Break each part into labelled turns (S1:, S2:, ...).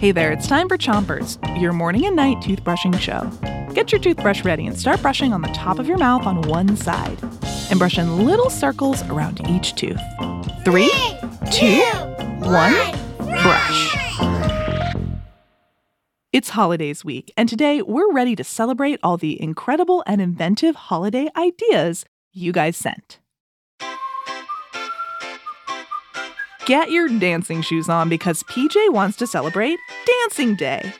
S1: Hey there, it's time for Chompers, your morning and night toothbrushing show. Get your toothbrush ready and start brushing on the top of your mouth on one side and brush in little circles around each tooth. Three, two, one, brush. It's holidays week, and today we're ready to celebrate all the incredible and inventive holiday ideas you guys sent. Get your dancing shoes on because PJ wants to celebrate Dancing Day,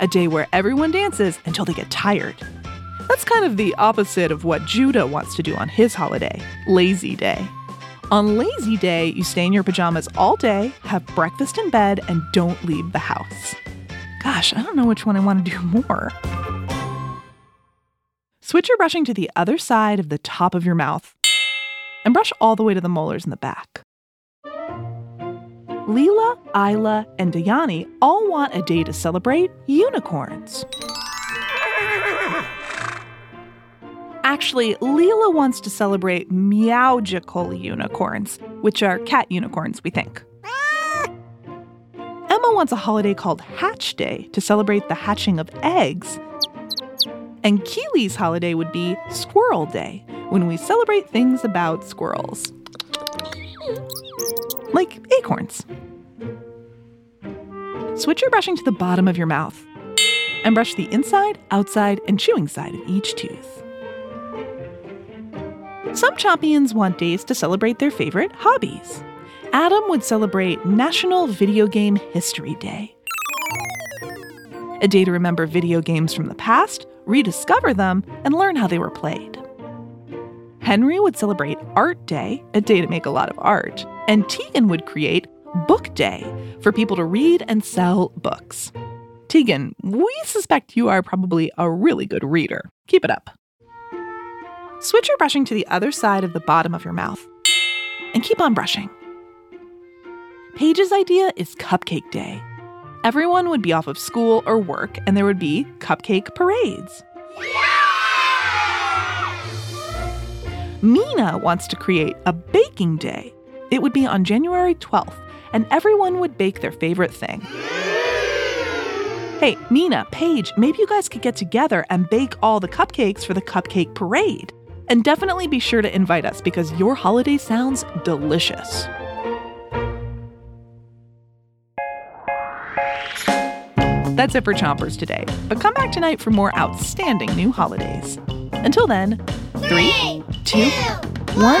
S1: a day where everyone dances until they get tired. That's kind of the opposite of what Judah wants to do on his holiday, Lazy Day. On Lazy Day, you stay in your pajamas all day, have breakfast in bed, and don't leave the house. Gosh, I don't know which one I want to do more. Switch your brushing to the other side of the top of your mouth and brush all the way to the molars in the back. Leela, Isla, and Dayani all want a day to celebrate unicorns. Actually, Leela wants to celebrate meowgical unicorns, which are cat unicorns, we think. Emma wants a holiday called Hatch Day to celebrate the hatching of eggs. And Keely's holiday would be Squirrel Day, when we celebrate things about squirrels. Like acorns. Switch your brushing to the bottom of your mouth and brush the inside, outside, and chewing side of each tooth. Some Chompions want days to celebrate their favorite hobbies. Adam would celebrate National Video Game History Day. A day to remember video games from the past, rediscover them, and learn how they were played. Henry would celebrate Art Day, a day to make a lot of art, and Tegan would create Book Day for people to read and sell books. Tegan, we suspect you are probably a really good reader. Keep it up. Switch your brushing to the other side of the bottom of your mouth and keep on brushing. Paige's idea is Cupcake Day. Everyone would be off of school or work, and there would be cupcake parades. Mina wants to create a baking day. It would be on January 12th, and everyone would bake their favorite thing. Hey, Nina, Paige, maybe you guys could get together and bake all the cupcakes for the cupcake parade. And definitely be sure to invite us because your holiday sounds delicious. That's it for Chompers today, but come back tonight for more outstanding new holidays. Until then, three, two, one,